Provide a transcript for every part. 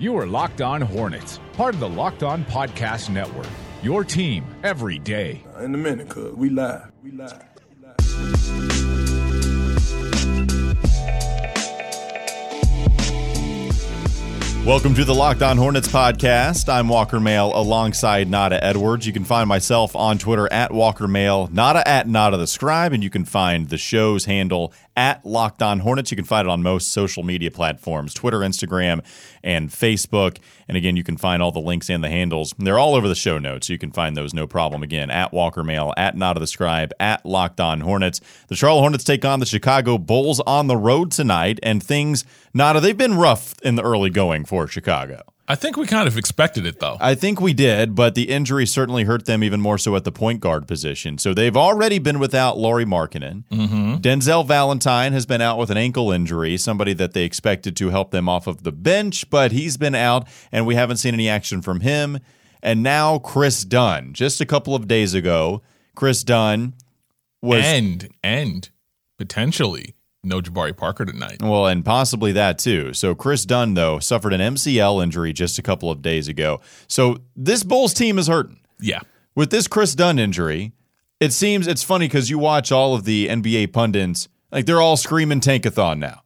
You are Locked On Hornets, part of the Locked On Podcast Network. Your team every day. Uh, in a minute, cuz we live. We live. We live. Welcome to the Locked On Hornets podcast. I'm Walker Mail alongside Nada Edwards. You can find myself on Twitter at Walker Mail, Nada at Nada the Scribe, and you can find the show's handle at Locked On Hornets. You can find it on most social media platforms Twitter, Instagram, and Facebook. And again, you can find all the links and the handles. They're all over the show notes. You can find those no problem. Again, at Walker Mail, at Nada the Scribe, at Locked On Hornets. The Charlotte Hornets take on the Chicago Bulls on the road tonight, and things, Nada, they've been rough in the early going for Chicago. I think we kind of expected it though. I think we did, but the injury certainly hurt them even more so at the point guard position. So they've already been without Lauri Markkanen. Mm-hmm. Denzel Valentine has been out with an ankle injury, somebody that they expected to help them off of the bench, but he's been out, and we haven't seen any action from him. And now Kris Dunn, just a couple of days ago, Kris Dunn was and and potentially no Jabari Parker tonight. Well, and possibly that too. So Kris Dunn, though, suffered an MCL injury just a couple of days ago. So this Bulls team is hurting. Yeah. With this Kris Dunn injury, it seems it's funny because you watch all of the NBA pundits, like they're all screaming tankathon now.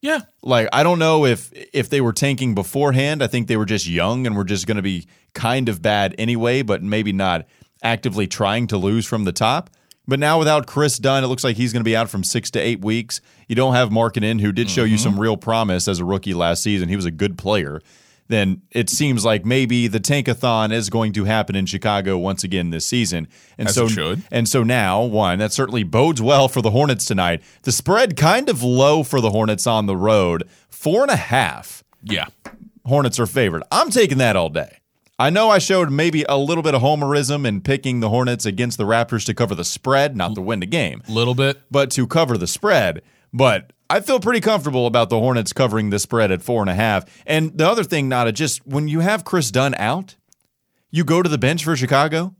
Yeah. Like I don't know if if they were tanking beforehand. I think they were just young and were just going to be kind of bad anyway, but maybe not actively trying to lose from the top. But now without Kris Dunn, it looks like he's going to be out from six to eight weeks. You don't have Markkanen, who did show mm-hmm. you some real promise as a rookie last season. He was a good player. Then it seems like maybe the tankathon is going to happen in Chicago once again this season. And as so and so now, one, that certainly bodes well for the Hornets tonight. The spread kind of low for the Hornets on the road. Four and a half. Yeah. Hornets are favored. I'm taking that all day. I know I showed maybe a little bit of homerism in picking the Hornets against the Raptors to cover the spread, not to win the game. A little bit. But to cover the spread. But I feel pretty comfortable about the Hornets covering the spread at four and a half. And the other thing, Nada, just when you have Kris Dunn out, you go to the bench for Chicago.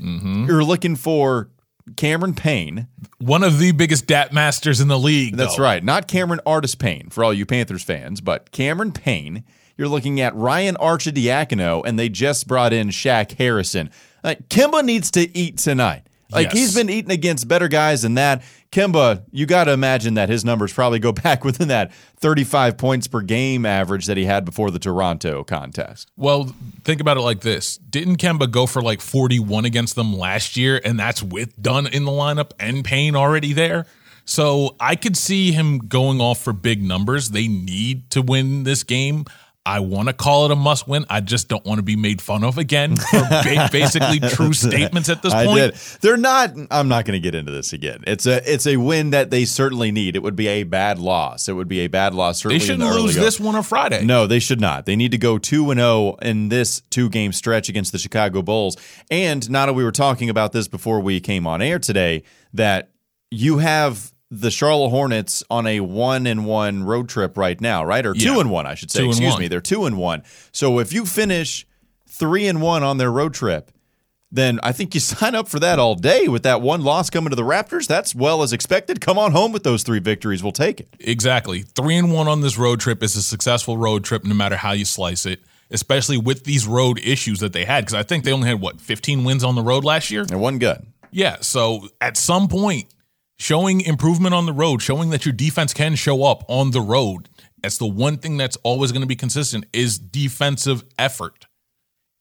Mm-hmm. You're looking for Cameron Payne, one of the biggest dat masters in the league. That's though. right, not Cameron Artis-Payne for all you Panthers fans, but Cameron Payne you're looking at Ryan Arcidiacono, and they just brought in Shaq Harrison. Like, Kemba needs to eat tonight. Like yes. he's been eating against better guys than that. Kemba, you got to imagine that his numbers probably go back within that 35 points per game average that he had before the Toronto contest. Well, think about it like this. Didn't Kemba go for like 41 against them last year and that's with Dunn in the lineup and Payne already there? So, I could see him going off for big numbers. They need to win this game. I want to call it a must win. I just don't want to be made fun of again for ba- basically true statements at this point. I did. They're not. I'm not going to get into this again. It's a it's a win that they certainly need. It would be a bad loss. It would be a bad loss. Certainly they shouldn't the lose this one on Friday. No, they should not. They need to go two and zero oh in this two game stretch against the Chicago Bulls. And Nada, we were talking about this before we came on air today. That you have the Charlotte Hornets on a one and one road trip right now, right? Or two and one, I should say. Two Excuse me. They're two and one. So if you finish three and one on their road trip, then I think you sign up for that all day with that one loss coming to the Raptors. That's well as expected. Come on home with those three victories. We'll take it. Exactly. Three and one on this road trip is a successful road trip no matter how you slice it, especially with these road issues that they had. Because I think they only had, what, 15 wins on the road last year? And one good. Yeah. So at some point, showing improvement on the road, showing that your defense can show up on the road. That's the one thing that's always going to be consistent is defensive effort.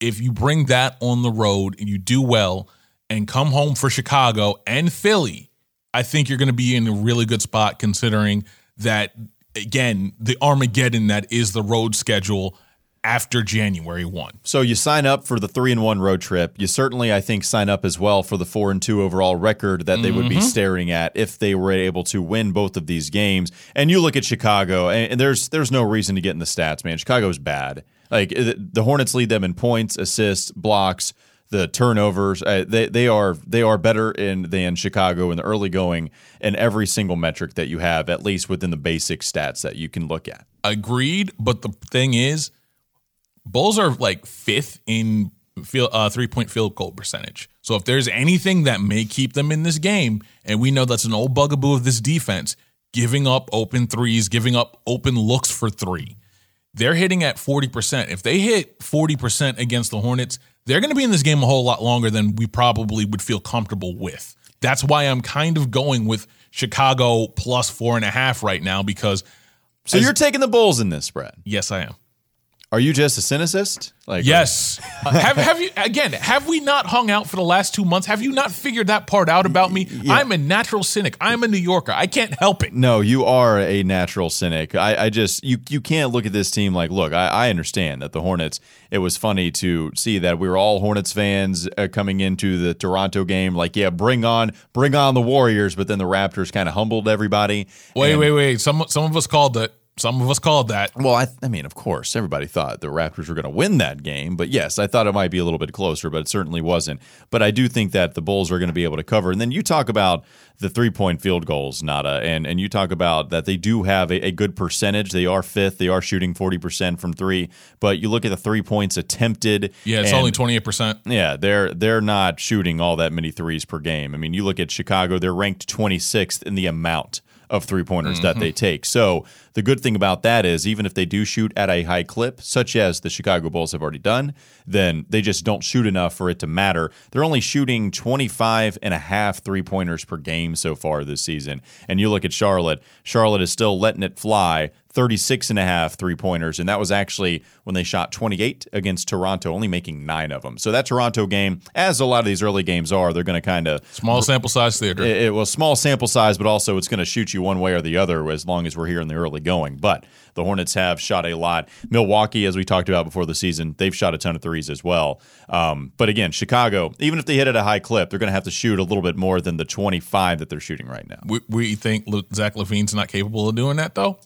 If you bring that on the road and you do well and come home for Chicago and Philly, I think you're going to be in a really good spot considering that again, the Armageddon that is the road schedule after January 1. So you sign up for the 3 and 1 road trip. You certainly I think sign up as well for the 4 and 2 overall record that they mm-hmm. would be mm-hmm. staring at if they were able to win both of these games. And you look at Chicago and there's there's no reason to get in the stats, man. Chicago's bad. Like the Hornets lead them in points, assists, blocks, the turnovers. Uh, they they are they are better in than Chicago in the early going in every single metric that you have, at least within the basic stats that you can look at. Agreed, but the thing is Bulls are like fifth in field, uh, three point field goal percentage. So if there's anything that may keep them in this game, and we know that's an old bugaboo of this defense, giving up open threes, giving up open looks for three. they're hitting at 40%. If they hit 40% against the Hornets, they're going to be in this game a whole lot longer than we probably would feel comfortable with. That's why I'm kind of going with Chicago plus four and a half right now because. So as, you're taking the Bulls in this spread? Yes, I am. Are you just a cynicist? Like yes. uh, have have you again? Have we not hung out for the last two months? Have you not figured that part out about me? Yeah. I'm a natural cynic. I'm a New Yorker. I can't help it. No, you are a natural cynic. I, I just you you can't look at this team like look. I, I understand that the Hornets. It was funny to see that we were all Hornets fans uh, coming into the Toronto game. Like yeah, bring on bring on the Warriors. But then the Raptors kind of humbled everybody. Wait and, wait wait. Some some of us called it some of us called that. Well, I, I mean, of course, everybody thought the Raptors were going to win that game. But yes, I thought it might be a little bit closer, but it certainly wasn't. But I do think that the Bulls are going to be able to cover. And then you talk about the three point field goals, Nada, and, and you talk about that they do have a, a good percentage. They are fifth, they are shooting 40% from three. But you look at the three points attempted. Yeah, it's only 28%. Yeah, they're, they're not shooting all that many threes per game. I mean, you look at Chicago, they're ranked 26th in the amount of three pointers mm-hmm. that they take. So the good thing about that is even if they do shoot at a high clip, such as the Chicago Bulls have already done, then they just don't shoot enough for it to matter. They're only shooting 25 and a half three pointers per game so far this season. And you look at Charlotte, Charlotte is still letting it fly 36 and a half three pointers. And that was actually when they shot 28 against Toronto, only making nine of them. So that Toronto game, as a lot of these early games are, they're going to kind of small sample size theater. It, it, was small sample size, but also it's going to shoot you one way or the other as long as we're here in the early going. But the Hornets have shot a lot. Milwaukee, as we talked about before the season, they've shot a ton of threes as well. Um, but again, Chicago, even if they hit at a high clip, they're going to have to shoot a little bit more than the 25 that they're shooting right now. We, we think Zach LaVine's not capable of doing that, though?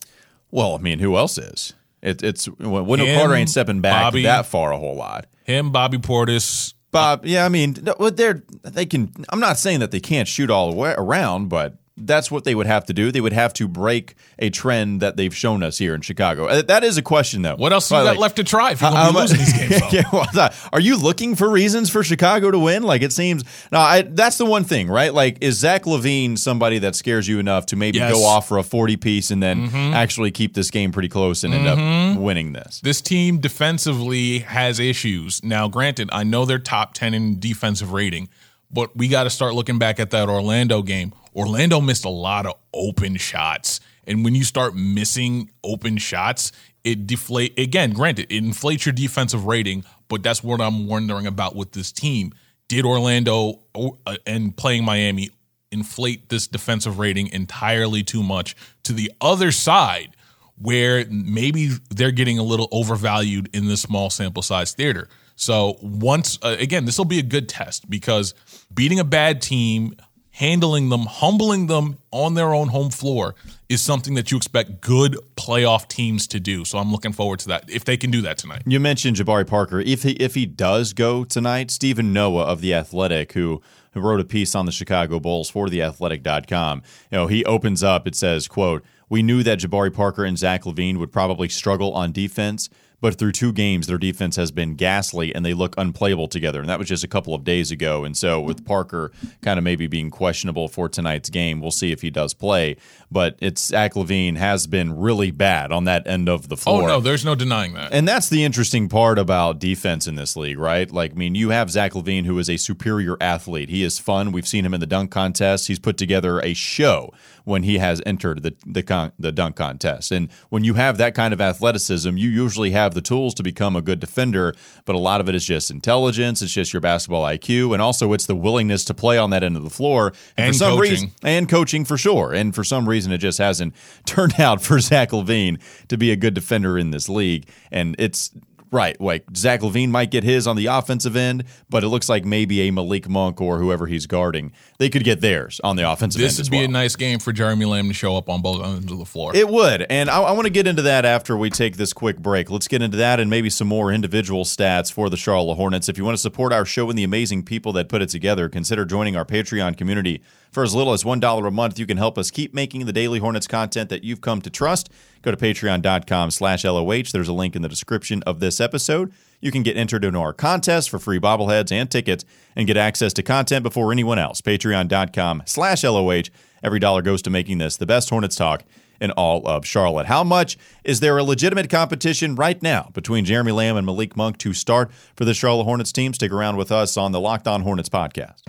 Well, I mean, who else is? It, it's Wendell Him, Carter ain't stepping back Bobby, that far a whole lot. Him, Bobby Portis. Bob, yeah, I mean, they're they can. I'm not saying that they can't shoot all the way around, but that's what they would have to do. They would have to break a trend that they've shown us here in Chicago. Uh, that is a question, though. What else do you got like, left to try if going to these games? yeah, well, are you looking for reasons for Chicago to win? Like it seems. No, I, that's the one thing, right? Like, is Zach LaVine somebody that scares you enough to maybe yes. go off for a 40 piece and then mm-hmm. actually keep this game pretty close and mm-hmm. end up mm-hmm. winning this? This team defensively has issues. Now, granted, I know they're top 10 in defensive rating, but we got to start looking back at that Orlando game Orlando missed a lot of open shots. And when you start missing open shots, it deflate again, granted, it inflates your defensive rating, but that's what I'm wondering about with this team. Did Orlando uh, and playing Miami inflate this defensive rating entirely too much to the other side where maybe they're getting a little overvalued in this small sample size theater? So once uh, again, this will be a good test because beating a bad team handling them, humbling them on their own home floor is something that you expect good playoff teams to do. So I'm looking forward to that if they can do that tonight. You mentioned Jabari Parker. If he if he does go tonight, Stephen Noah of the Athletic, who wrote a piece on the Chicago Bulls for the athletic.com, you know, he opens up, it says, quote, We knew that Jabari Parker and Zach LaVine would probably struggle on defense but through two games, their defense has been ghastly and they look unplayable together. And that was just a couple of days ago. And so, with Parker kind of maybe being questionable for tonight's game, we'll see if he does play. But it's Zach LaVine has been really bad on that end of the oh, floor. Oh, no, there's no denying that. And that's the interesting part about defense in this league, right? Like, I mean, you have Zach LaVine, who is a superior athlete. He is fun. We've seen him in the dunk contest, he's put together a show when he has entered the the, con- the dunk contest. And when you have that kind of athleticism, you usually have the tools to become a good defender, but a lot of it is just intelligence, it's just your basketball IQ, and also it's the willingness to play on that end of the floor. And, and for some coaching. reason and coaching for sure. And for some reason it just hasn't turned out for Zach LaVine to be a good defender in this league. And it's Right. Like Zach LaVine might get his on the offensive end, but it looks like maybe a Malik Monk or whoever he's guarding, they could get theirs on the offensive this end. This would be well. a nice game for Jeremy Lamb to show up on both ends of the floor. It would. And I, I want to get into that after we take this quick break. Let's get into that and maybe some more individual stats for the Charlotte Hornets. If you want to support our show and the amazing people that put it together, consider joining our Patreon community. For as little as $1 a month, you can help us keep making the Daily Hornets content that you've come to trust. Go to patreon.com slash LOH. There's a link in the description of this episode. You can get entered into our contest for free bobbleheads and tickets and get access to content before anyone else. Patreon.com slash LOH. Every dollar goes to making this the best Hornets talk in all of Charlotte. How much is there a legitimate competition right now between Jeremy Lamb and Malik Monk to start for the Charlotte Hornets team? Stick around with us on the Locked On Hornets podcast.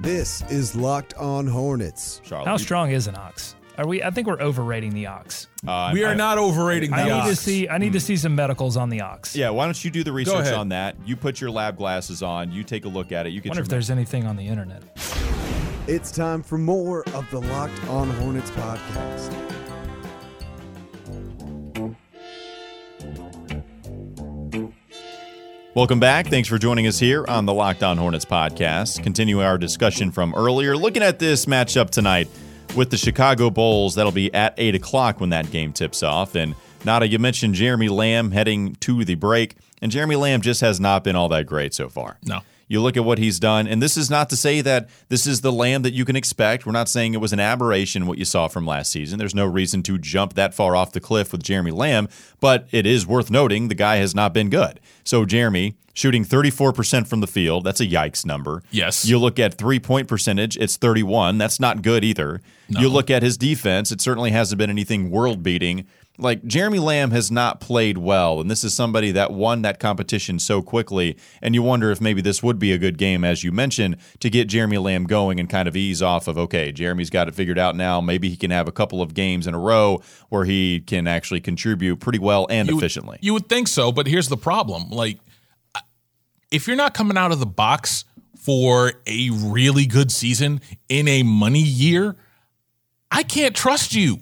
This is Locked On Hornets. Charlotte, How strong is an ox? Are we? I think we're overrating the ox. uh, We are I- not overrating the ox. I need to see. I need to see some medicals on the ox. Yeah, why don't you do the research ahead. on that? You put your lab glasses on. You take a look at it. You get Wonder your if there's anything on the internet. It's time for more of the Locked On Hornets podcast. Welcome back. Thanks for joining us here on the Locked On Hornets podcast. Continue our discussion from earlier. Looking at this matchup tonight with the Chicago Bulls. That'll be at 8 o'clock when that game tips off. And Nada, you mentioned Jeremy Lamb heading to the break. And Jeremy Lamb just has not been all that great so far. No. You look at what he's done, and this is not to say that this is the Lamb that you can expect. We're not saying it was an aberration what you saw from last season. There's no reason to jump that far off the cliff with Jeremy Lamb, but it is worth noting the guy has not been good. So, Jeremy shooting 34% from the field, that's a yikes number. Yes. You look at three point percentage, it's 31. That's not good either. You look at his defense, it certainly hasn't been anything world beating. Like Jeremy Lamb has not played well, and this is somebody that won that competition so quickly. And you wonder if maybe this would be a good game, as you mentioned, to get Jeremy Lamb going and kind of ease off of okay, Jeremy's got it figured out now. Maybe he can have a couple of games in a row where he can actually contribute pretty well and You would- efficiently. You would think so, but here's the problem. Like, if you're not coming out of the box for a really good season in a money year, I can't trust you.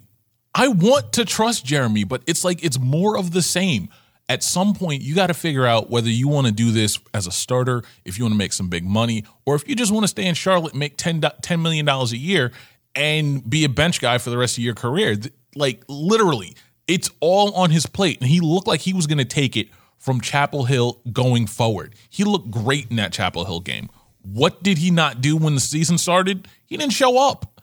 I want to trust Jeremy, but it's like it's more of the same. At some point, you got to figure out whether you want to do this as a starter, if you want to make some big money, or if you just want to stay in Charlotte, make 10, do- $10 million a year, and be a bench guy for the rest of your career. Like, literally, it's all on his plate. And he looked like he was going to take it from Chapel Hill going forward. He looked great in that Chapel Hill game. What did he not do when the season started? He didn't show up.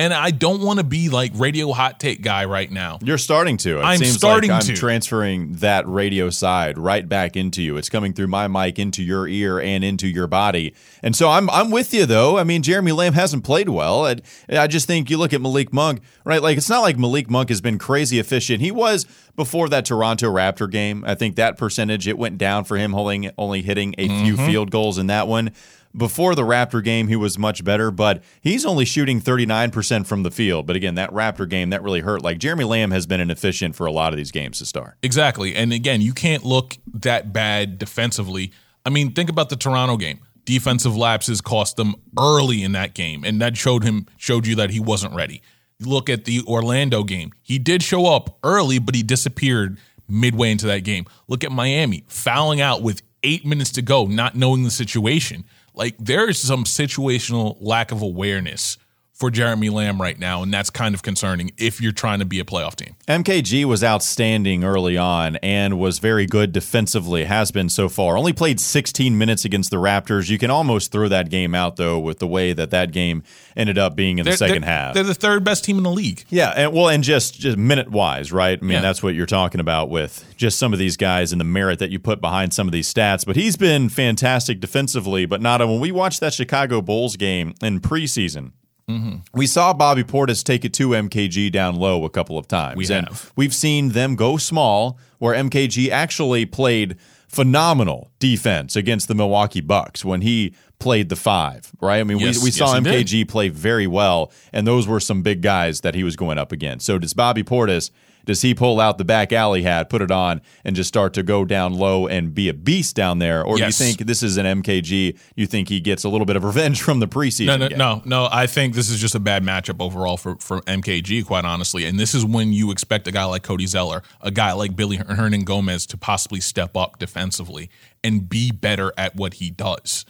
And I don't want to be like radio hot take guy right now. You're starting to. It I'm starting like I'm to. transferring that radio side right back into you. It's coming through my mic into your ear and into your body. And so I'm I'm with you though. I mean, Jeremy Lamb hasn't played well. I, I just think you look at Malik Monk, right? Like it's not like Malik Monk has been crazy efficient. He was before that Toronto Raptor game. I think that percentage it went down for him, only only hitting a few Mm-hmm. field goals in that one. Before the Raptor game, he was much better, but he's only shooting 39% from the field. But again, that Raptor game, that really hurt. Like Jeremy Lamb has been inefficient for a lot of these games to start. Exactly. And again, you can't look that bad defensively. I mean, think about the Toronto game. Defensive lapses cost them early in that game, and that showed him showed you that he wasn't ready. Look at the Orlando game. He did show up early, but he disappeared midway into that game. Look at Miami, fouling out with eight minutes to go, not knowing the situation. Like there is some situational lack of awareness for Jeremy Lamb right now, and that's kind of concerning if you're trying to be a playoff team. MKG was outstanding early on and was very good defensively, has been so far. Only played 16 minutes against the Raptors. You can almost throw that game out, though, with the way that that game ended up being in the They're- 2nd they're- half. They're the third best team in the league. Yeah, and well, and just just minute wise, right? I mean, Yeah. that's what you're talking about with just some of these guys and the merit that you put behind some of these stats. But he's been fantastic defensively. But not when we watched that Chicago Bulls game in preseason. Mm-hmm. We saw Bobby Portis take it to MKG down low a couple of times. We and have. We've seen them go small, where MKG actually played phenomenal defense against the Milwaukee Bucks when he played the five, right? I mean, Yes, we, we saw yes. MKG play very well, and those were some big guys that he was going up against. So does Bobby Portis? Does he pull out the back alley hat, put it on, and just start to go down low and be a beast down there? Or Yes. do you think this is an MKG? You think he gets a little bit of revenge from the preseason? No, no, game? no, no. I think this is just a bad matchup overall for, for MKG, quite honestly. And this is when you expect a guy like Cody Zeller, a guy like Billy Hernangomez to possibly step up defensively and be better at what he does.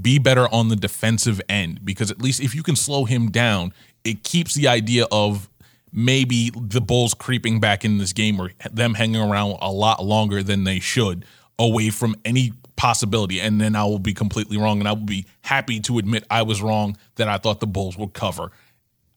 Be better on the defensive end because at least if you can slow him down, it keeps the idea of maybe the Bulls creeping back in this game or them hanging around a lot longer than they should away from any possibility. And then I will be completely wrong. And I will be happy to admit I was wrong that I thought the Bulls would cover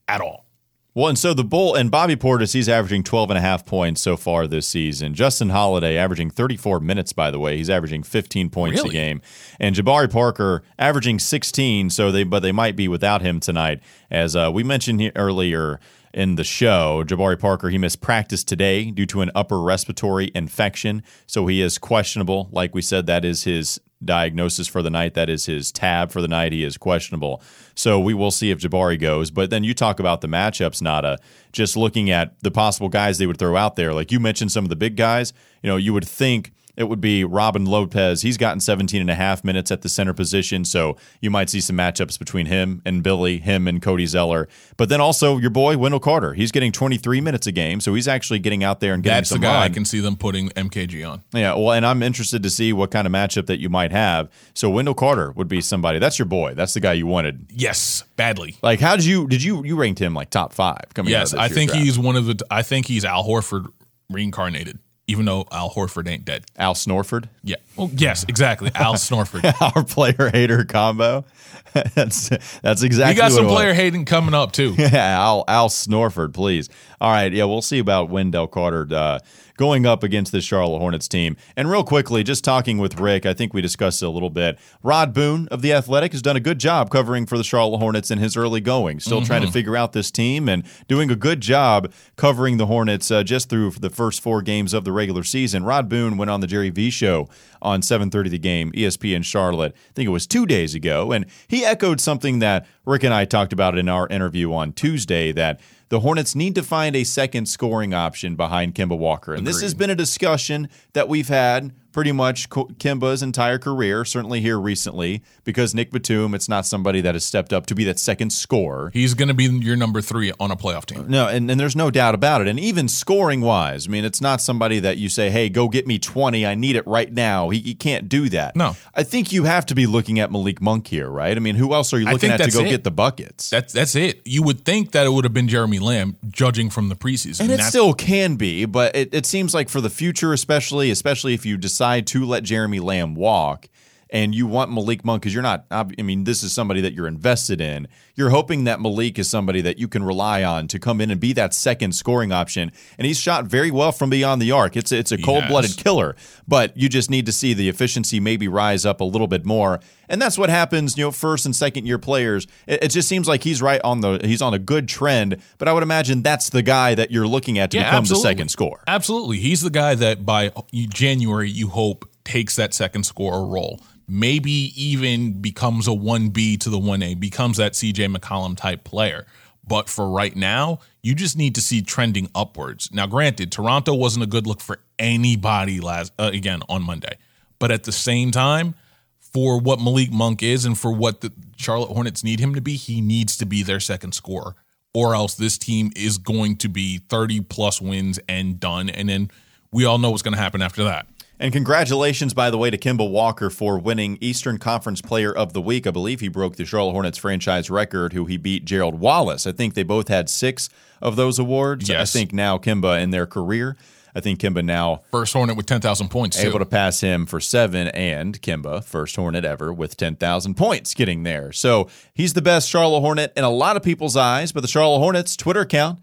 at all. Well, and so the Bull and Bobby Portis, he's averaging 12 and a half points so far this season. Justin Holiday averaging 34 minutes, by the way. He's averaging 15 points Really? a game. And Jabari Parker averaging 16, so they but they might be without him tonight. As uh, we mentioned earlier, in the show. Jabari Parker, he missed practice today due to an upper respiratory infection. So he is questionable. Like we said, that is his diagnosis for the night. That is his tab for the night. He is questionable. So we will see if Jabari goes. But then you talk about the matchups, Nada, just looking at the possible guys they would throw out there. Like you mentioned some of the big guys, you know, you would think it would be Robin Lopez. He's gotten 17 and a half minutes at the center position, so you might see some matchups between him and Billy, him and Cody Zeller. But then also your boy Wendell Carter. He's getting 23 minutes a game, so he's actually getting out there and getting That's the guy I can see them putting MKG on. Yeah, well, and I'm interested to see what kind of matchup that you might have. So Wendell Carter would be somebody. That's your boy. That's the guy you wanted. Yes, badly. Like, how did you did you you ranked him like top five coming? Yes, out of this I think draft? he's one of the. I think he's Al Horford reincarnated, even though Al Horford ain't dead. Al Snorford, Yeah. Well, yes, exactly. Al Snorford. our player hater combo. that's that's exactly. We got some player hating coming up too. Yeah, Al Al Snorford, please. All right, yeah, we'll see about Wendell Carter uh, going up against this Charlotte Hornets team. And real quickly, just talking with Rick, I think we discussed it a little bit. Rod Boone of the Athletic has done a good job covering for the Charlotte Hornets in his early going. Still trying to figure out this team and doing a good job covering the Hornets uh, just through the first four games of the regular season. Rod Boone went on the Jerry V show on 7:30 the game, ESPN Charlotte. I think it was 2 days ago, and he echoed something that Rick and I talked about in our interview on Tuesday that the Hornets need to find a second scoring option behind Kemba Walker. And this has been a discussion that we've had pretty much Kemba's entire career, certainly here recently, because Nick Batum, it's not somebody that has stepped up to be that second scorer. He's going to be your number three on a playoff team. No, and, and there's no doubt about it. And even scoring wise, I mean, it's not somebody that you say, hey, go get me 20. I need it right now. He, he can't do that. No. I think you have to be looking at Malik Monk here, right? I mean, who else are you looking at to go it. get the buckets? That's that's it. You would think that it would have been Jeremy Lamb, judging from the preseason. and it still can be, but it, it seems like for the future, especially, especially if you decide to let Jeremy Lamb walk and you want Malik Monk because you're not, I mean, this is somebody that you're invested in. You're hoping that Malik is somebody that you can rely on to come in and be that second scoring option. And he's shot very well from beyond the arc. It's, it's a cold blooded killer, but you just need to see the efficiency maybe rise up a little bit more. And that's what happens, you know, first and second year players. It, it just seems like he's right on the, he's on a good trend, but I would imagine that's the guy that you're looking at to Yeah, become absolutely. the second scorer. Absolutely. He's the guy that by January, you hope takes that second scorer role. Maybe even becomes a 1B to the 1A, becomes that CJ McCollum type player. But for right now, you just need to see trending upwards. Now, granted, Toronto wasn't a good look for anybody last uh, again on Monday. But at the same time, for what Malik Monk is and for what the Charlotte Hornets need him to be, he needs to be their second scorer. Or else this team is going to be 30 plus wins and done. And then we all know what's going to happen after that. And congratulations, by the way, to Kemba Walker for winning Eastern Conference Player of the Week. I believe he broke the Charlotte Hornets franchise record, who he beat Gerald Wallace. I think they both had six of those awards. Yes. I think now Kemba in their career, I think Kemba now First Hornet with 10,000 points, too. able to pass him for seven, and Kemba, first Hornet ever with 10,000 points getting there. So he's the best Charlotte Hornet in a lot of people's eyes, but the Charlotte Hornets Twitter account,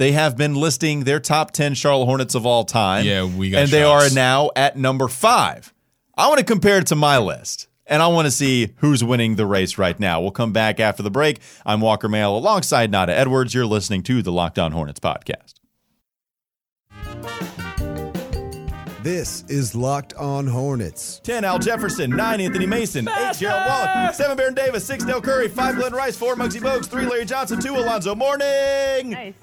they have been listing their top 10 Charlotte Hornets of all time. Yeah, we got And they are now at number five. I want to compare it to my list. And I want to see who's winning the race right now. We'll come back after the break. I'm Walker Mail alongside Nada Edwards. You're listening to the Locked On Hornets podcast. This is Locked On Hornets. 10 Al Jefferson, 9 Anthony Mason, 8 Gerald Wallace, 7 Baron Davis, 6 Dell Curry, 5 Glen Rice, 4 Muggsy Bogues, 3 Larry Johnson, 2 Alonzo Mourning. Nice.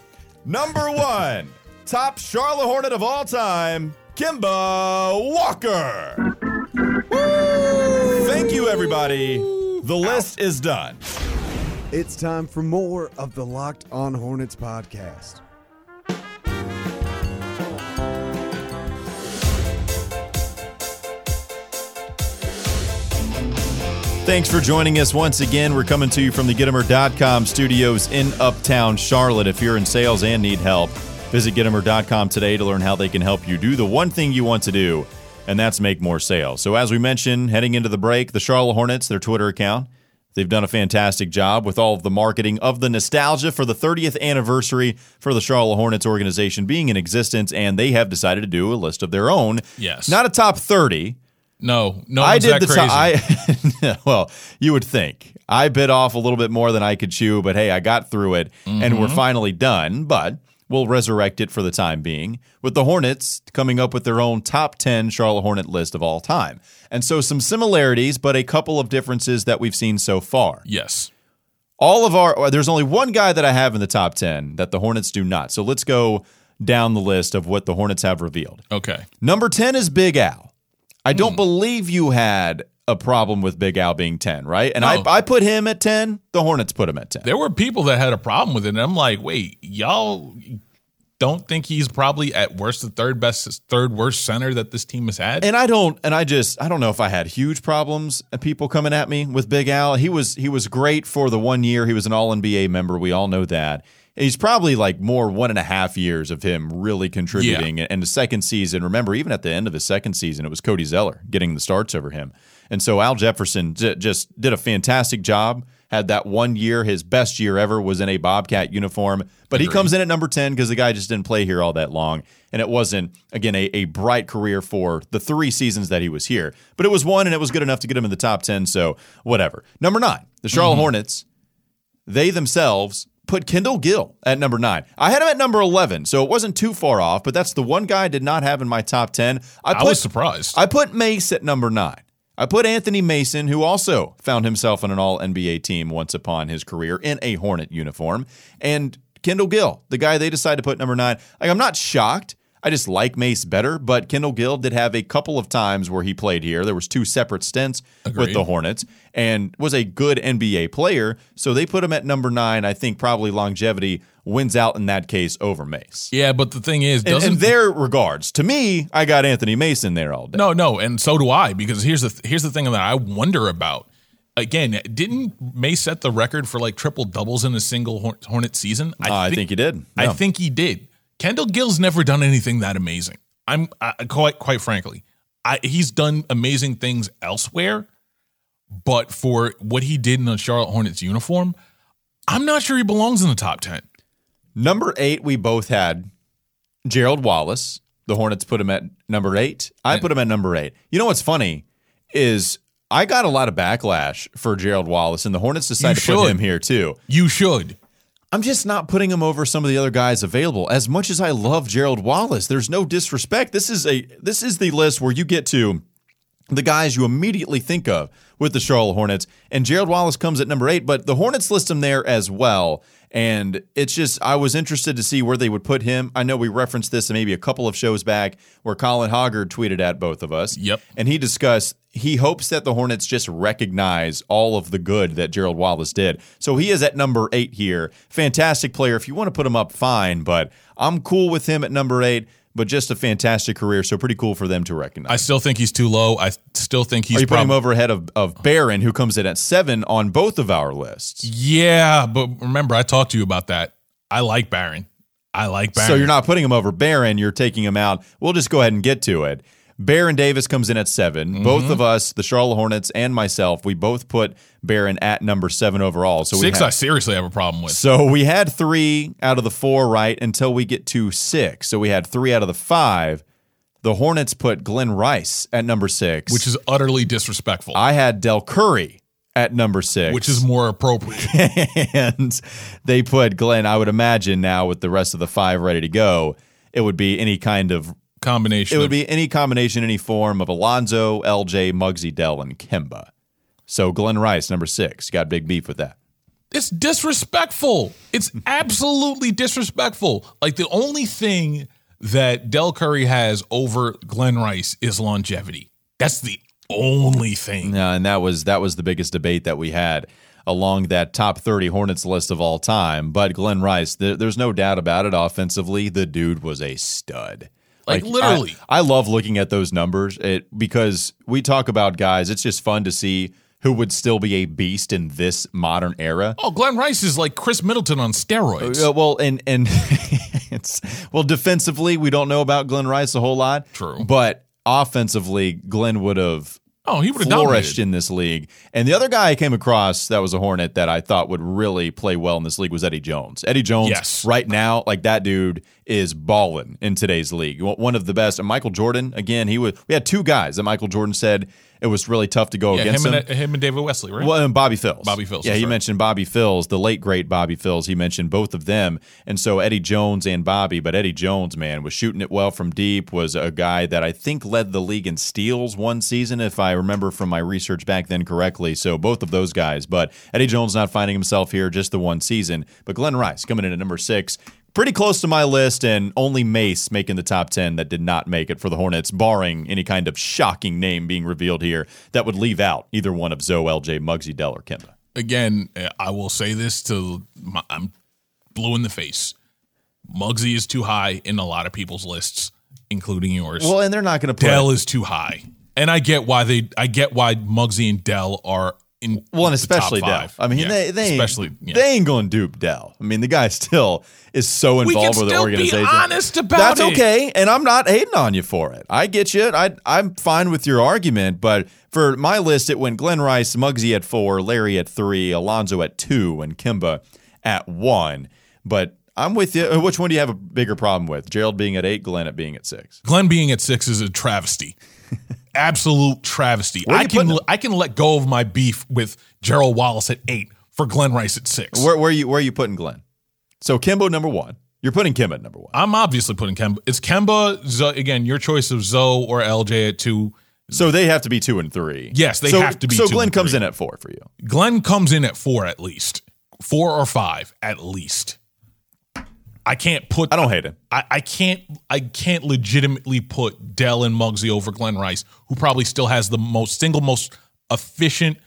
Number 1, top Charlotte Hornet of all time, Kemba Walker. Thank you, everybody. The list is done. It's time for more of the Locked On Hornets podcast. Thanks for joining us once again. We're coming to you from the Gitomer.com studios in Uptown Charlotte. If you're in sales and need help, visit Gitomer.com today to learn how they can help you do the one thing you want to do, and that's make more sales. So, as we mentioned, heading into the break, the Charlotte Hornets, their Twitter account, they've done a fantastic job with all of the marketing of the nostalgia for the 30th anniversary for the Charlotte Hornets organization being in existence, and they have decided to do a list of their own. Yes. Not a top 30. No, no I did the crazy. top. I well, you would think. I bit off a little bit more than I could chew, but hey, I got through it and Mm-hmm. we're finally done. But we'll resurrect it for the time being with the Hornets coming up with their own top 10 Charlotte Hornet list of all time. And so some similarities, but a couple of differences that we've seen so far. Yes. All of our, there's only one guy that I have in the top 10 that the Hornets do not. So let's go down the list of what the Hornets have revealed. Okay. Number 10 is Big Al. I don't believe you had a problem with Big Al being 10, right? And No. I, I put him at 10. The Hornets put him at 10. There were people that had a problem with it, and I'm like, wait, y'all don't think he's probably at worst the third best, third worst center that this team has had? And I don't and I just I don't know if I had huge problems of people coming at me with Big Al. He was he was great for the one year he was an all NBA member. We all know that. He's probably like more one and a half years of him really contributing. And the second season, remember, even at the end of his second season, it was Cody Zeller getting the starts over him. And so Al Jefferson j- just did a fantastic job. Had that one year, his best year ever was in a Bobcat uniform. But he comes in at number 10 because the guy just didn't play here all that long. And it wasn't, again, a, a bright career for the three seasons that he was here. But it was one, and it was good enough to get him in the top 10. So whatever. Number nine, the Charlotte mm-hmm. Hornets they themselves put Kendall Gill at number nine. I had him at number 11, so it wasn't too far off, but that's the one guy I did not have in my top 10. I, I was surprised. I put Mace at number nine. I put Anthony Mason, who also found himself on an all NBA team once upon his career in a Hornet uniform, and Kendall Gill, the guy they decided to put number nine. Like, I'm not shocked. I just like Mace better, but Kendall Gill did have a couple of times where he played here. There was two separate stints with the Hornets and was a good NBA player. So they put him at number nine. I think probably longevity wins out in that case over Mace. yeah, but the thing is, In, doesn't in their regards, to me, I got Anthony Mason there all day. No, no, and so do I. Because here's the here's the thing that I wonder about. Again, didn't May set the record for like triple doubles in a single Hor- Hornet season? Uh, I think he did. I think he did. Kendall Gill's never done anything that amazing. I'm I, quite quite frankly, I, he's done amazing things elsewhere, but for what he did in a Charlotte Hornets uniform, I'm not sure he belongs in the top ten. Number eight, we both had Gerald Wallace. The Hornets put him at number eight. I put him at number eight. You know what's funny is I got a lot of backlash for Gerald Wallace, and the Hornets decided to put him here too. You should. I'm just not putting him over some of the other guys available. As much as I love Gerald Wallace, there's no disrespect. This is a this is the list where you get to the guys you immediately think of with the Charlotte Hornets, and Gerald Wallace comes at number eight, but the Hornets list him there as well. And it's just I was interested to see where they would put him. I know we referenced this maybe a couple of shows back where Colin Hoggard tweeted at both of us. Yep. And he discussed he hopes that the Hornets just recognize all of the good that Gerald Wallace did. So he is at number eight here. Fantastic player. If you want to put him up, fine, but I'm cool with him at number eight. But just a fantastic career, so pretty cool for them to recognize. I still think he's too low. I still think he's Are you putting him over ahead of, of Baron, who comes in at seven on both of our lists? Yeah, but remember, I talked to you about that. I like Baron. I like Baron. So you're not putting him over Baron, you're taking him out. We'll just go ahead and get to it. Baron Davis comes in at 7 Mm-hmm. Both of us, the Charlotte Hornets and myself, we both put Baron at number seven overall. So six. we I seriously have a problem with. so we had three out of the four right until we get to six. So we had three out of the five. The Hornets put Glen Rice at number six, which is utterly disrespectful. I had Dell Curry at number six, which is more appropriate. and they put Glen. I would imagine now with the rest of the five ready to go, it would be any kind of Combination. it would be any combination, any form of Alonzo, LJ, Muggsy, Dell, and Kemba. So Glen Rice, number six, got big beef with that. It's disrespectful. It's absolutely disrespectful. Like the only thing that Dell Curry has over Glen Rice is longevity. That's the only thing. Yeah, and that was that was the biggest debate that we had along that top 30 Hornets list of all time. But Glen Rice, there, there's no doubt about it. Offensively, the dude was a stud. Like, literally. I, I love looking at those numbers it, because we talk about guys. It's just fun to see who would still be a beast in this modern era. Oh, Glen Rice is like Khris Middleton on steroids. Uh, well, and and it's well defensively, we don't know about Glen Rice a whole lot. True. but offensively, Glen would have oh, he would have flourished dominated. in this league. And the other guy I came across that was a Hornet that I thought would really play well in this league was Eddie Jones. Eddie Jones, Yes. right now, like that dude is balling in today's league. One of the best. And Michael Jordan, again, he was. We had two guys that Michael Jordan said it was really tough to go Yeah, against him and, him and David Wesley, right? Well, and Bobby Phills. Bobby Phills, Yeah, he right. mentioned Bobby Phills, the late great Bobby Phills. He mentioned both of them, and so Eddie Jones and Bobby. But Eddie Jones, man, was shooting it well from deep. Was a guy that I think led the league in steals one season, if I remember from my research back then correctly. So both of those guys. But Eddie Jones not finding himself here just the one season. But Glen Rice coming in at number six. Pretty close to my list, and only Mace making the top 10 that did not make it for the Hornets, barring any kind of shocking name being revealed here that would leave out either one of Zoe, LJ, Muggsy, Dell, or Kemba. Again, uh, I will say this to my, I'm blue in the face. Muggsy is too high in a lot of people's lists, including yours. Well, and they're not going to put. Dell is too high, and I get why they. I get why Muggsy and Dell are in. well, and especially Dell. I mean, Yeah, they they ain't, especially yeah. they ain't going to dupe Dell. I mean, the guy still is so involved with the still be organization. honest about That's it. okay, and I'm not hating on you for it. I get you. I I'm fine with your argument, but for my list, it went Glen Rice, Muggsy at four, Larry at three, Alonzo at two, and Kemba at one. But I'm with you. Which one do you have a bigger problem with? Gerald being at eight, Glen at being at six. Glen being at six is a travesty. Absolute travesty. I can? I can let go of my beef with Gerald Wallace at eight for Glen Rice at six. Where where are you where are you putting Glen? So Kimbo number one. You're putting Kemba at number one. I'm obviously putting Kemba. It's Kemba, Zo, again, your choice of Zoe or LJ at two. So they have to be two and three. Yes, they so, have to be So Glen comes three. in at four for you. Glen comes in at four at least. Four or five at least. I can't put I don't hate him. I, I can't I can't legitimately put Dell and Muggsy over Glen Rice, who probably still has the most single most efficient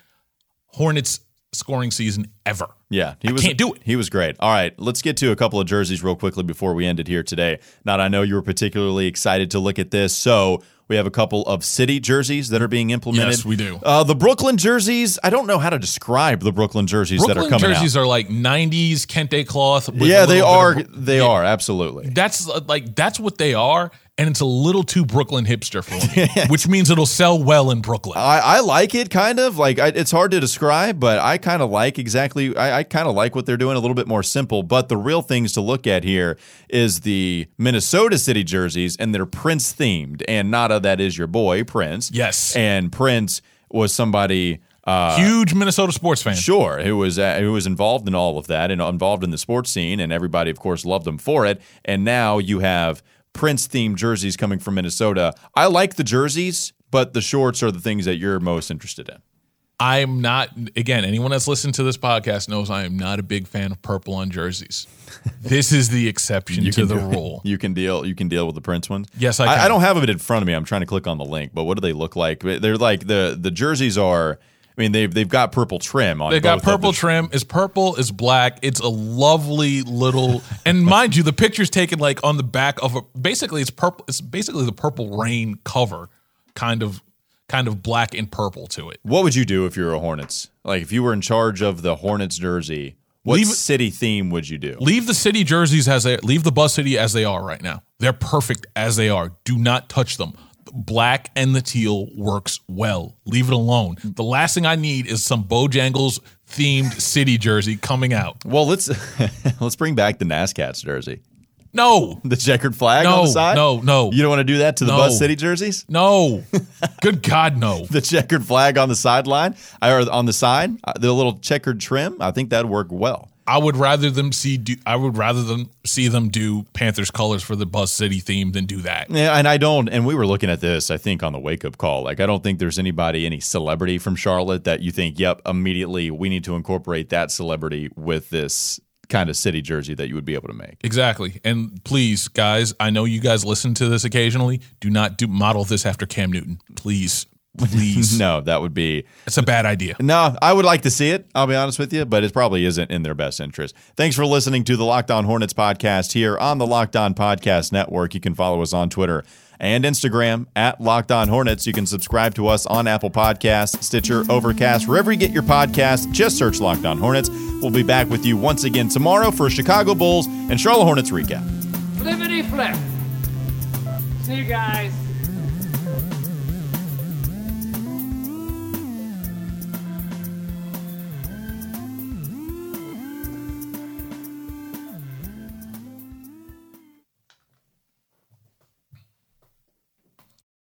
Hornets scoring season ever. Yeah, he I was. can't do it. He was great. All right, let's get to a couple of jerseys real quickly before we end it here today. Not, I know you were particularly excited to look at this, so we have a couple of city jerseys that are being implemented. Yes, we do. Uh, the Brooklyn jerseys. I don't know how to describe the Brooklyn jerseys that are coming jerseys out. Jerseys are like '90s kente cloth. yeah, they are. of- They are absolutely. That's uh, like that's what they are, and it's a little too Brooklyn hipster for me, which means it'll sell well in Brooklyn. I, I like it kind of like I, it's hard to describe, but I kind of like exactly. I, I kind of like what they're doing, a little bit more simple. But the real things to look at here is the Minnesota City jerseys, and they're Prince themed. And Nada, that is your boy Prince. Yes. and Prince was somebody. Uh, Huge Minnesota sports fan. Sure, who was uh, who was involved in all of that and involved in the sports scene, and everybody, of course, loved him for it. And now you have Prince themed jerseys coming from Minnesota. I like the jerseys, but the shorts are the things that you're most interested in. I'm not. Again, anyone that's listened to this podcast knows I am not a big fan of purple on jerseys. this is the exception to the rule. You can deal. You can deal with the Prince ones. Yes, I I, can. don't have it in front of me. I'm trying to click on the link, but what do they look like? They're like the the jerseys are. I mean, they've they've got purple trim on. They got purple the- trim. It's purple. It's black. It's a lovely little. And mind you, the picture's taken like on the back of a. Basically, it's purple. It's basically the Purple Rain cover, kind of, kind of black and purple to it. What would you do if you were a Hornets? Like if you were in charge of the Hornets jersey, what Leave city theme would you do? Leave the city jerseys as they leave the buzz City as they are right now. They're perfect as they are. Do not touch them. Black and the teal works well. Leave it alone. The last thing I need is some Bojangles themed city jersey coming out. Well, let's let's bring back the NASCAR's jersey, No, the checkered flag No, on the side. no, no. you don't want to do that to the No. Buzz City jerseys. no. Good God, no. The checkered flag on the sideline or on the side, uh, the little checkered trim. I think that'd work well. I would rather them see. Do, I would rather them see them do Panthers colors for the Buzz City theme than do that. Yeah, and I don't. And we were looking at this, I think, on the wake up call. Like, I don't think there's anybody, any celebrity from Charlotte that you think, yep, immediately we need to incorporate that celebrity with this kind of city jersey that you would be able to make. Exactly. And please, guys, I know you guys listen to this occasionally. Do not do model this after Cam Newton. Please. Please. No, that would be It's a bad idea. No, I would like to see it. I'll be honest with you, but it probably isn't in their best interest. Thanks for listening to the Locked On Hornets podcast here on the Locked On Podcast Network. You can follow us on Twitter and Instagram at Locked On Hornets. You can subscribe to us on Apple Podcasts, Stitcher, Overcast, wherever you get your podcasts. Just search Locked On Hornets. We'll be back with you once again tomorrow for a Chicago Bulls and Charlotte Hornets recap. Flippity flip. See you guys.